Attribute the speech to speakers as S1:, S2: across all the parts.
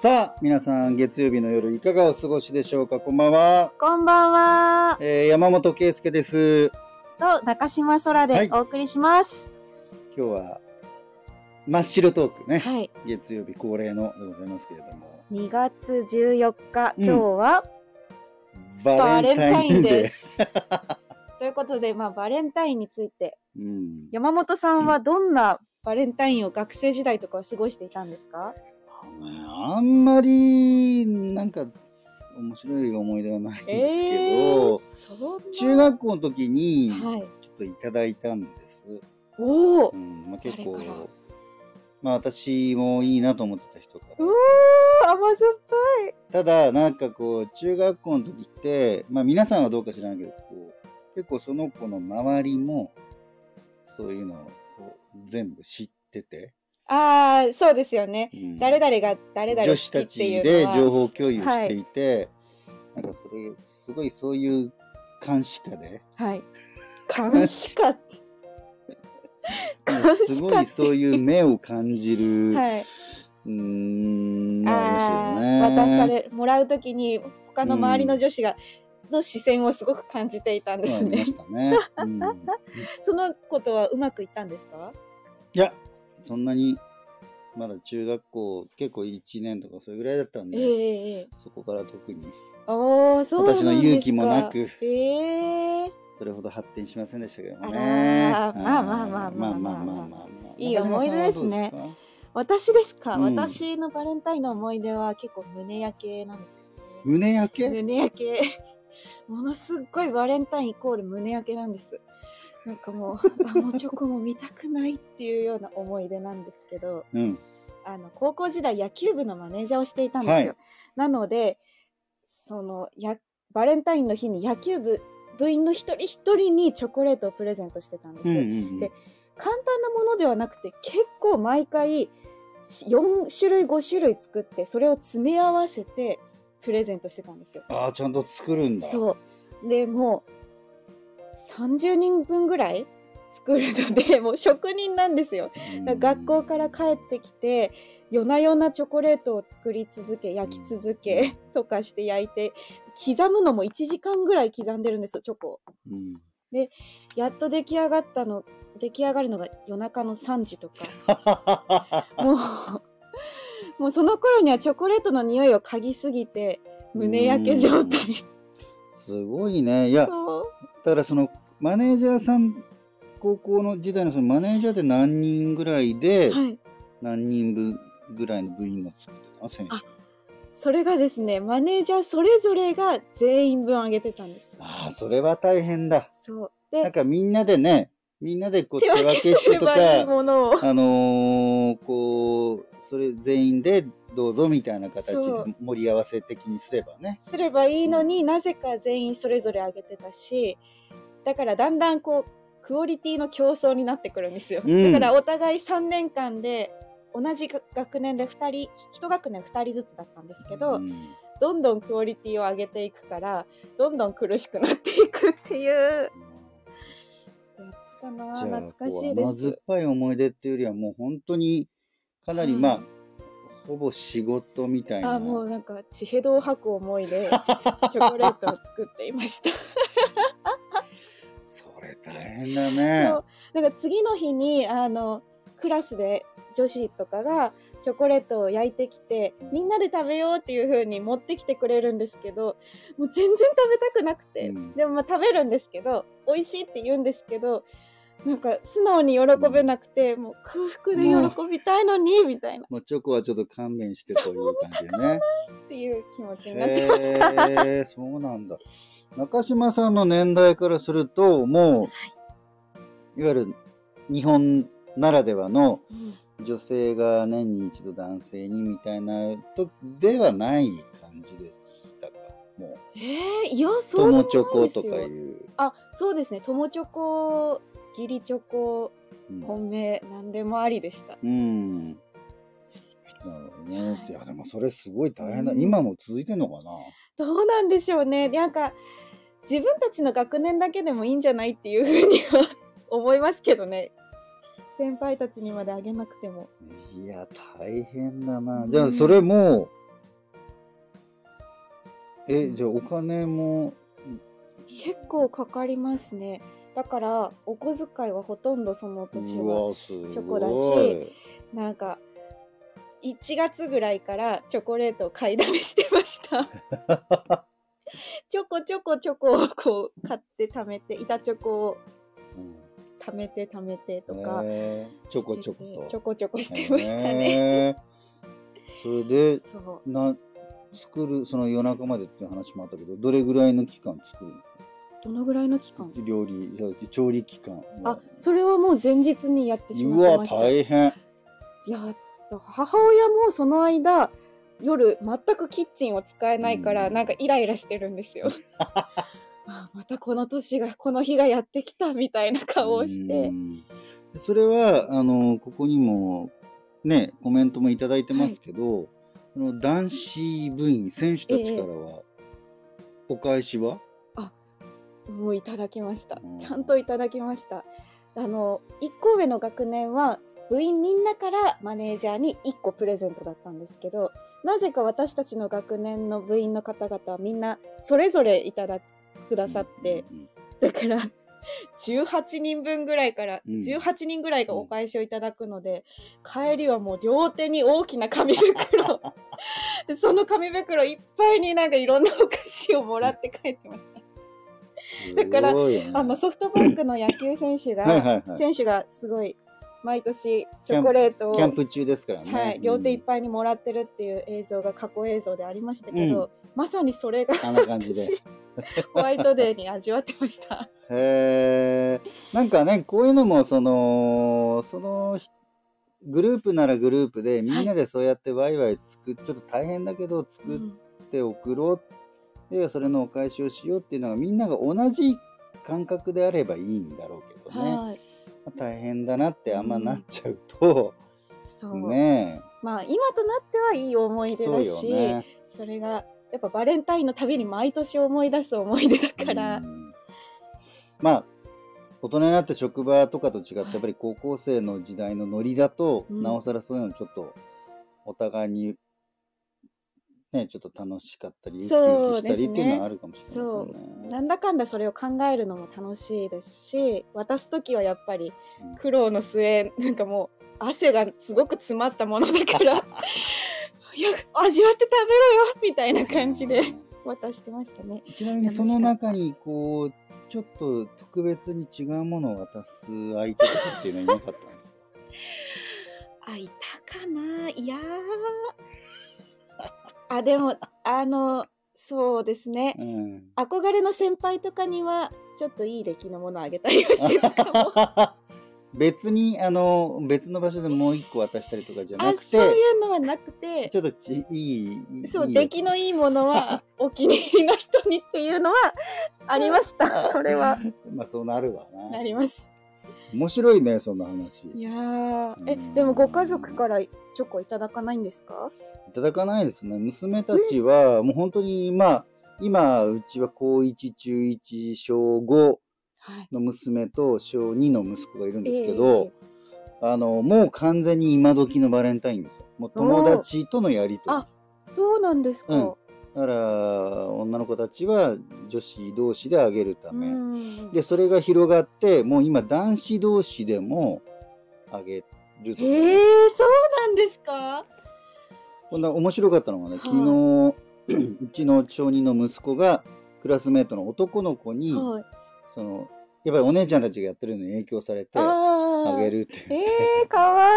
S1: さあ、皆さん、月曜日の夜、いかがお過ごしでしょうか？こんばんは。
S2: こんばんは。
S1: えー、山本圭介です。
S2: と、中島空
S1: はい
S2: でお送りします。
S1: 今日は、真っ白トークね。
S2: はい。
S1: 月曜日恒例のでございますけれども。
S2: 2月14日、
S1: うん
S2: 今日はバレンタインです。ということで、まあ、バレンタインについて、
S1: うん。
S2: 山本さんはどんなバレンタインを学生時代とかは過ごしていたんですか？
S1: あんまり、なんか、面白い思い出はないんですけど、
S2: そんな
S1: 中学校の時に、
S2: はい。
S1: ちょっといただいたんです。
S2: おお
S1: うん、まあ、結構まあ私もいいなと思ってた人から。
S2: 甘酸っ
S1: ただ、なんかこう、中学校の時って、まあ皆さんはどうか知らないけど、こう結構その子の周りも、そういうのをこう全部知ってて、
S2: ああ、そうですよね。
S1: うん
S2: 誰々が誰々
S1: 女子たち。で情報共有していて、なんかそれ、すごいそういう監視下で、
S2: はい。監視下。監視
S1: す
S2: 下
S1: ごいそういう目を感じる、
S2: はい。
S1: うーん、の
S2: あ
S1: ありま
S2: あ
S1: したよね。
S2: 渡されもらうときに他の周りの女子が、の視線をすごく感じていたんですね
S1: ありまし。たね。うん
S2: そのことはうまくいったんですか？
S1: いや、そんなにまだ中学校結構1年とかそれぐらいだったんで、
S2: えー、
S1: そこから特に。私の勇気もなく、
S2: えー、
S1: それほど発展しませんでしたけどね。
S2: あまあまあまあまあ
S1: まあまあ、
S2: いい思い出ですね。私ですか、
S1: うん、
S2: 私のバレンタインの思い出は結構胸焼けなんですよ、ね、
S1: 胸焼け？
S2: 胸焼け。ものすごいバレンタインイコール胸焼けなんです。なんかもう、あもうチョコも見たくないっていうような思い出なんですけど、
S1: うん。
S2: あの高校時代野球部のマネージャーをしていたんですよ。
S1: はい
S2: なのでそのやバレンタインの日に野球部部員の一人一人にチョコレートをプレゼントしてたんです。
S1: うんうんうん
S2: で簡単なものではなくて結構毎回4種類5種類作ってそれを詰め合わせてプレゼントしてたんですよ。
S1: ああ、ちゃんと作るんだ。
S2: そうでもう30人分ぐらい作るのでもう職人なんですよ。
S1: うん
S2: だから学校から帰ってきて夜な夜なチョコレートを作り続け焼き続けとかして焼いて刻むのも1時間ぐらい刻んでるんですよチョコを。
S1: うん。
S2: やっと出来上がったの出来上がるのが夜中の3時とか もうもうその頃にはチョコレートの匂いを嗅ぎすぎて胸焼け状態。
S1: すごいね。いや、
S2: そう
S1: だからその、マネージャーさん、高校の時代のそのマネージャーって何人ぐらいで、
S2: はい
S1: 何人分ぐらいの部員が作ってたの選手。
S2: あそれがですねマネージャーそれぞれが全員分あげてたんです。
S1: ああ、それは大変だ。
S2: そうで
S1: なんかみんなでね、みんなでこう手
S2: 手分け
S1: してと
S2: すればいい。
S1: あのーこう、それ全員でどうぞみたいな形で盛り合わせ的にすればね。
S2: すればいいのになぜか全員それぞれあげてたしだからだんだんこうクオリティの競争になってくるんですよ、
S1: うん。
S2: だからお互い3年間で同じが学年で2人1学年2人ずつだったんですけど、
S1: うん。
S2: どんどんクオリティを上げていくからどんどん苦しくなっていくっていう。やったな懐かしいです。
S1: 甘酸っぱい思い出っていうよりはもう本当にかなり
S2: はい
S1: まあ、ほぼ仕事みたいな。
S2: あもうなんか血へどを吐く思いでチョコレートを作っていました
S1: それ大変だね。
S2: なんか次の日にあのクラスで女子とかがチョコレートを焼いてきてみんなで食べようっていう風に持ってきてくれるんですけどもう全然食べたくなくて、
S1: うん
S2: でもまあ食べるんですけど美味しいって言うんですけどなんか素直に喜べなくて、もう空腹で喜びたいのにみたいな
S1: もうチョコはちょっと勘弁してという感じでね。
S2: っていう気持ちになってました。
S1: へえ、そうなんだ。中島さんの年代からすると、もう、いわゆる日本ならではの
S2: うん
S1: 女性が年に一度男性にみたいなとではない感じでしたか？も
S2: えー、いや
S1: う、
S2: そうでもない
S1: 友チョコとかいう。
S2: あそうですね友チョコ義理チョコ
S1: うん
S2: 本命何でもありでした。
S1: うん。なるほどね。
S2: はい
S1: いや、でもそれすごい大変だ。
S2: うん
S1: 今も続いてんのかな？
S2: どうなんでしょうね。なんか自分たちの学年だけでもいいんじゃないっていうふうには思いますけどね。先輩たちにまであげなくても。
S1: いや、大変だな。
S2: うん
S1: じゃあ、それも、えじゃあお金も
S2: 結構かかりますねだからお小遣いはほとんどその年
S1: う
S2: はチョコだしなんか1月ぐらいからチョコレートを買いだめしてました。ちょこちょこチョコをこう買って貯めて板チョコを
S1: うん
S2: 貯めて貯めてとか
S1: ちょこちょこ
S2: して
S1: と。
S2: てちょこちょこしてましたね、
S1: それでな作るその夜中までっていう話もあったけどどれぐらいの期間作る
S2: どのぐらいの期間？
S1: の料理調理期間。
S2: あそれはもう前日にやってし
S1: うわ
S2: まってました。
S1: 大変。
S2: いや母親もその間夜全くキッチンを使えないから、
S1: うん。
S2: なんかイライラしてるんですよ。あまたこの年がこの日がやってきたみたいな顔をし
S1: う
S2: て
S1: ん。それはあのここにもねコメントもいただいてますけど、その男子部員選手たちからは、お返しは？
S2: もういただきました。
S1: うん。
S2: ちゃんといただきました。あの1個上の学年は部員みんなからマネージャーに1個プレゼントだったんですけどなぜか私たちの学年の部員の方々はみんなそれぞれいただくださって、
S1: うん
S2: だから18人分ぐらいから、
S1: うん。
S2: 18人ぐらいがお返しをいただくので、帰りはもう両手に大きな紙袋。でその紙袋いっぱいになんかいろんなお菓子をもらって帰ってました。だからあのソフトバンクの野球選手が
S1: はいはいはい。
S2: 選手がすごい毎年チョコレートを
S1: キャンプ中ですからね、
S2: はい、両手いっ
S1: うん
S2: ぱいにもらってるっていう映像が過去映像でありましたけど、まさにそれが
S1: あんな感じで。
S2: 私 ホワイトデーに味わってました。
S1: へえなんかねこういうのもそのそのひグループならグループでみんなでそうやってワイワイ作っちょっと大変だけど作って送ろう、でそれのお返しをしようっていうのがみんなが同じ感覚であればいいんだろうけどね、
S2: はい、
S1: まあ大変だなってあんまなっちゃうと、
S2: そう、
S1: ね
S2: まあ今となってはいい思い出だし
S1: ね。
S2: それがやっぱバレンタインのたびに毎年思い出す思い出だから、
S1: うん。まあ大人になって職場とかと違ってやっぱり高校生の時代のノリだと、
S2: うん。
S1: なおさらそういうのちょっとお互いにねちょっと楽しかったりウキウキしたりっていうのはあるかもしれないですよね。
S2: なんだかんだそれを考えるのも楽しいですし渡す時はやっぱり
S1: うん。
S2: 苦労の末なんかもう汗がすごく詰まったものだから いや味わって食べろよみたいな感じで渡してましたね。
S1: ちなみにその中にこうちょっと特別に違うものを渡す相手とかっていうのはいなかったんですか？
S2: あいたかな。いやーあでもあのそうですね。
S1: うん。
S2: 憧れの先輩とかにはちょっといい出来のものをあげたりはしてたかも。
S1: 別にあの別の場所でもう一個渡したりとかじゃな
S2: あ
S1: くて
S2: そういうのはなくて
S1: ちょっとちいい
S2: そう出来のいいものは お気に入りの人にっていうのはありました。それは。
S1: まあそうなるわ
S2: な。
S1: な
S2: ります
S1: 面白いねそんな話。
S2: いやー。え
S1: うん。
S2: でもご家族からチョコいただかないんですか？
S1: いただかないですね。娘たちはもう本当にまあ今うちは高1中1小5
S2: はい。
S1: の娘と小2の息子がいるんですけ
S2: え
S1: ど、あのもう完全に今時のバレンタインですよ。もう友達とのやりとり。
S2: あそうなんですか、
S1: うんだから女の子たちは女子同士であげるため、
S2: うん。
S1: でそれが広がってもう今男子同士でもあげると。かね、
S2: へえそうなんですか？
S1: こんな面白かったのがね、
S2: はい。
S1: 昨日 うちの小児の息子がクラスメートの男の子に、
S2: はい。
S1: そのやっぱりお姉ちゃんたちがやってるのに影響されてあ
S2: あ
S1: げるって
S2: え
S1: 言って、
S2: ー、かわ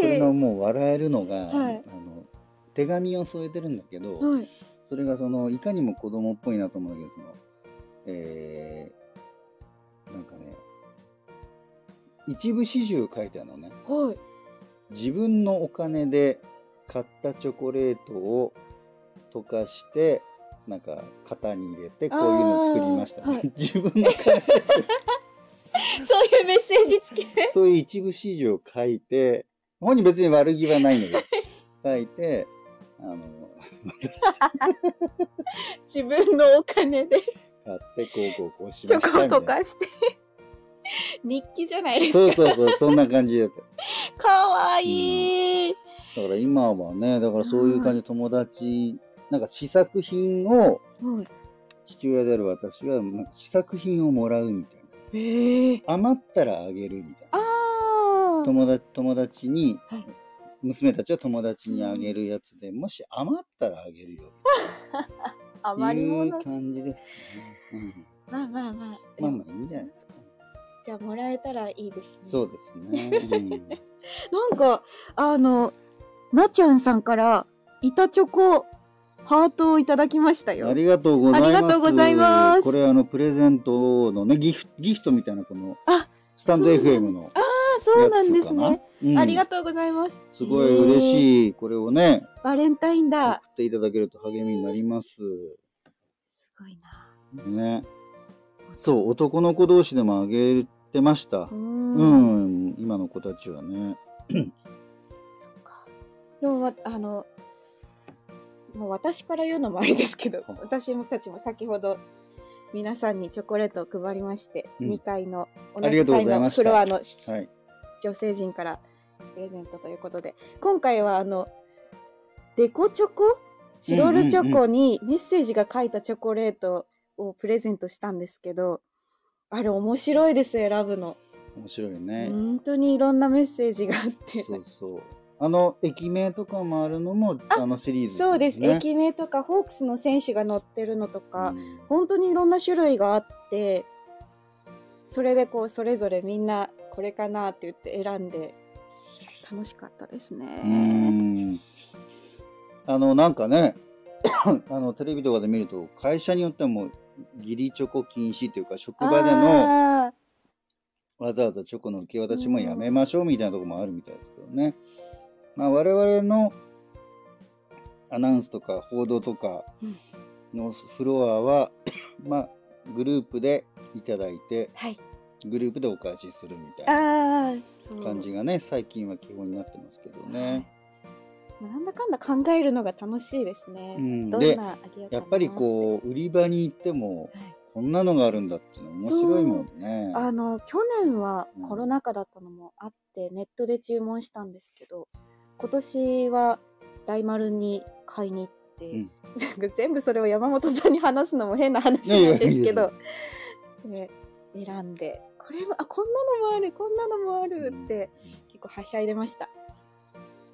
S1: そ
S2: い。い
S1: れのもう笑えるのが、
S2: はい。
S1: あの手紙を添えてるんだけど、
S2: はい
S1: それがそのいかにも子供っぽいなと思うんだけどそのえー、なんかね一部始終書いてあるのね。
S2: はい。
S1: 自分のお金で買ったチョコレートを溶かしてなんか型に入れてこういうのを作りましたね、
S2: はい。
S1: 自分のお金で。
S2: そういうメッセージ付きで？
S1: そういう一部始終を書いて本人別に悪気はないんだけど。書いてあの
S2: 自分のお金で。
S1: 買ってこうこうこうしましたみたいな。
S2: 溶かして。日記じゃないですか。
S1: そうそうそうそんな感じだった
S2: かわいい、
S1: だから今はねだからそういう感じで友達なんか試作品を
S2: はい。
S1: 父親である私がなんか試作品をもらうみたいな。
S2: ええ
S1: 余ったらあげるみたいな。友達友達に
S2: はい
S1: 娘たちは友達にあげるやつで、もし余ったらあげるよ。ってい
S2: 余り物。
S1: う感じですね、
S2: まあまあまあ。
S1: うん、ま
S2: でも
S1: あまあいいんじゃないですか。
S2: じゃあもらえたらいいですね。
S1: そうですね、
S2: なんかあのなちゃんさんから板チョコハートをいただきました
S1: うん、
S2: よ。
S1: ありがとうございます。
S2: ありがとうございます。
S1: これあのプレゼントのねギフギフトみたいなこの
S2: あ
S1: スタンド FM の。
S2: あそうなんですね、
S1: うん。
S2: ありがとうございます。
S1: すごい嬉
S2: い。
S1: しい、これをね
S2: バレンタインだ。
S1: 送っていただけると励みになります。
S2: すごいな。
S1: ね。そう男の子同士でもあげてました。
S2: うー
S1: うん。ん、今の子たちはね。
S2: そっか。でもわあのもう私から言うのもあれですけど
S1: はい
S2: 私たちも先ほど皆さんにチョコレートを配りまして、
S1: うん
S2: 2階の同じ階のフロアの
S1: はい
S2: 女性陣からプレゼントということで。今回はあのデコチョコ？チロルチョコにメッセージが書いたチョコレートをプレゼントしたんですけどあれ面白いです選ぶの。
S1: 面白いね、
S2: 本当にいろんなメッセージがあって。
S1: そうそう。あの駅名とかもあるのもあのシリーズ、
S2: そうです、
S1: ね、
S2: 駅名とかホークスの選手が乗ってるのとか、
S1: うん。
S2: 本当にいろんな種類があってそれでこうそれぞれみんなこれかなって言って選んで楽しかったです
S1: う
S2: ね。
S1: んあのなんかね あのテレビとかで見ると会社によってはもう義理チョコ禁止というか職場での
S2: あ
S1: わざわざチョコの受け渡しもやめましょうみたいなところもあるみたいですけどね。まあ、我々のアナウンスとか報道とかのフロアは、まあ、グループでいただいて
S2: ーはい。
S1: グループでお返しするみたいな。感じがね最近は基本になってますけどね。
S2: はい。なんだかんだ考えるのが楽しいですね。
S1: うんでやっぱりこう売り場に行っても
S2: はい
S1: こんなのがあるんだっていうの面白いもんね。
S2: あの去年は
S1: うん
S2: コロナ禍だったのもあって、ネットで注文したんですけど今年は大丸に買いに行って、
S1: うん
S2: なんか全部それを山本さんに話すのも変な話なんですけどで選んでこれもあこんなのもあるこんなのもあるって、結構はしゃいでました。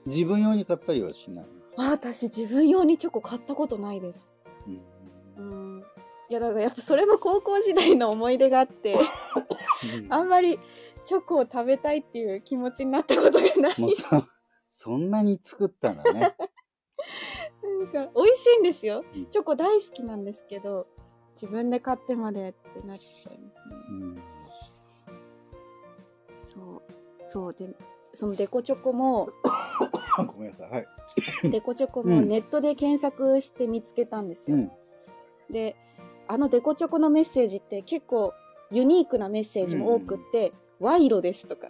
S1: 自分用に買ったりはしない？
S2: あ私自分用にチョコ買ったことないです。
S1: うん。
S2: うん。いやだからやっぱそれも高校時代の思い出があってあんまりチョコを食べたいっていう気持ちになったことがない。
S1: もうそそんなに作ったんだね。
S2: なんか美味しいんですよ。
S1: うん。
S2: チョコ大好きなんですけど自分で買ってまでってなっちゃいますね。
S1: うん
S2: そうそうでそのデコチョコも
S1: ごめんなさい。はい。
S2: デコチョコも
S1: うん
S2: ネットで検索して見つけたんですよ、
S1: うん。
S2: であのデコチョコのメッセージって結構ユニークなメッセージも多くって「賄賂です」とか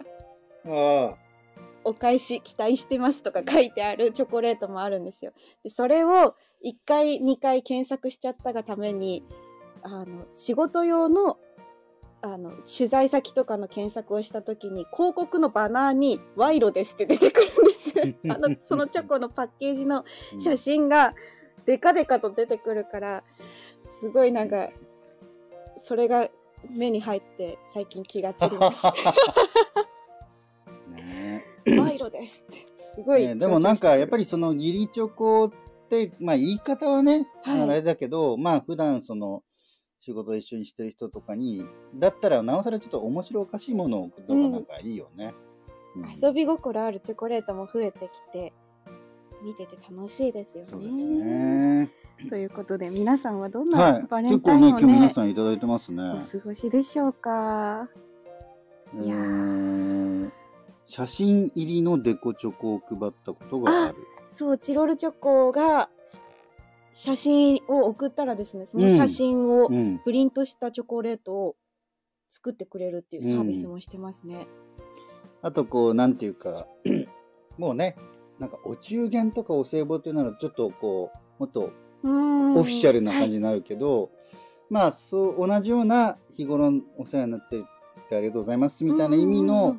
S1: ああ。
S2: 「お返し期待してます」とか書いてあるチョコレートもあるんですよ。でそれを1回2回検索しちゃったがためにあの仕事用のあの取材先とかの検索をした時に広告のバナーに「賄賂です」って出てくるんです。あのそのチョコのパッケージの写真がデカデカと出てくるからすごいなんかそれが目に入って最近気がつります。
S1: ね。
S2: 賄賂ですって。すごい、
S1: ねでもなんかやっぱ
S2: り
S1: りその義理チョコって、まあ言い方はね、
S2: はい。
S1: あれだけど、まあ普段その仕事一緒にしてる人とかに、だったらなおさらちょっと面白おかしいものを送るのがなんかいいよね。うん
S2: 遊び心あるチョコレートも増えてきて見てて楽しいですよね。
S1: ね。
S2: ということで皆さんはどん
S1: は。
S2: ないバレ
S1: 結
S2: ンタインを
S1: 構ね、今日皆
S2: ね
S1: さんいただいてますね。
S2: お過ごしでしょうか？
S1: え
S2: いや
S1: ー写真入りのデコチョコを配ったことがある。
S2: そうチロルチョコが写真を送ったらですねその写真を
S1: うん。
S2: プリントしたチョコレートを作ってくれるっていうサービスもしてますね。
S1: あとこう、なんていうか、もうね、なんかお中元とかお歳暮っていうのはちょっとこう、もっと
S2: オ
S1: オフィシャルな感
S2: じ。
S1: じになるけど、まあそう同じような日頃お世話になっててありがとうございますみたいな意味の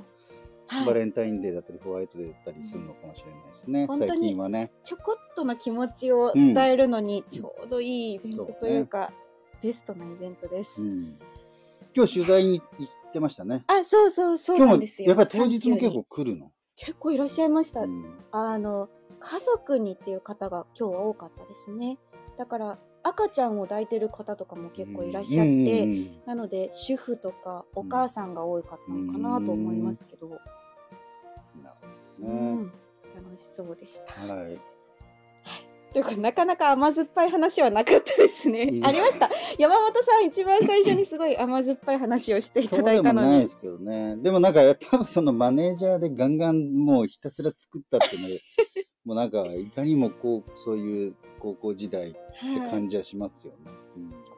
S2: はい
S1: バレンタインデーだったりホワイトデーだったりするのかもしれないですね、
S2: 本当に
S1: 最近はね。
S2: ちょこっとの気持ちを伝えるのにちょうどいいイベントというか、ベストなイベントです。
S1: うん、今日取材に行ってましたね。
S2: あ、そうそうそうなんですよ。
S1: やっぱり当日も結構来るの？
S2: 結構いらっしゃいました。
S1: うん
S2: あの家族にっていう方が今日は多かったですね。だから赤ちゃんを抱いてる方とかも結構いらっしゃって、
S1: うんうんうん
S2: なので主婦とかお母さんが多かったのかなと思いますけど、
S1: なるほど
S2: うん
S1: ね。
S2: 楽しそうでした。
S1: はい。
S2: ということでなかなか甘酸っぱい話はなかったですね
S1: い。い
S2: ありました。山本さん一番最初にすごい甘酸っぱい話をしていただいたのに
S1: そうでもないで。すけどね。でもなんか、多分そのマネージャーでガンガンもうひたすら作ったっていうので、もうなんか、いかにもこう、そういう高校時代って
S2: はい
S1: 感じはしますよね。うん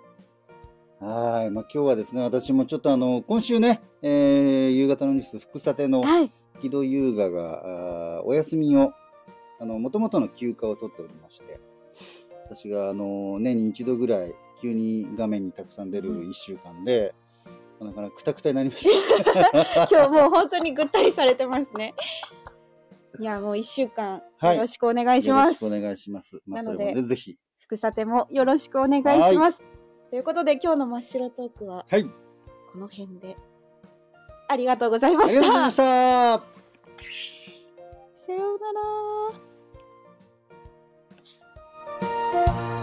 S1: はい。まあ今日はですね、私もちょっとあの、今週ね、えー夕方のニュース、福さての
S2: はい。
S1: 木戸優雅が、お休みを、あの、もともとの休暇を取っておりまして、私があの、年に一度ぐらい、急に画面にたくさん出る
S2: うん
S1: 1週間で、なかなかくたくたになりました。
S2: 今日もう本当にぐったりされてますね。いや、もう一週間
S1: はい
S2: よろしくお願いします。
S1: よろしくお願いします。まあ、
S2: なので
S1: ぜひ。
S2: 福さてもよろしくお願いします。ということで今日の真っ白トークは
S1: はい。
S2: この辺でありがとうございました。
S1: ありがとうございました。
S2: さようなら。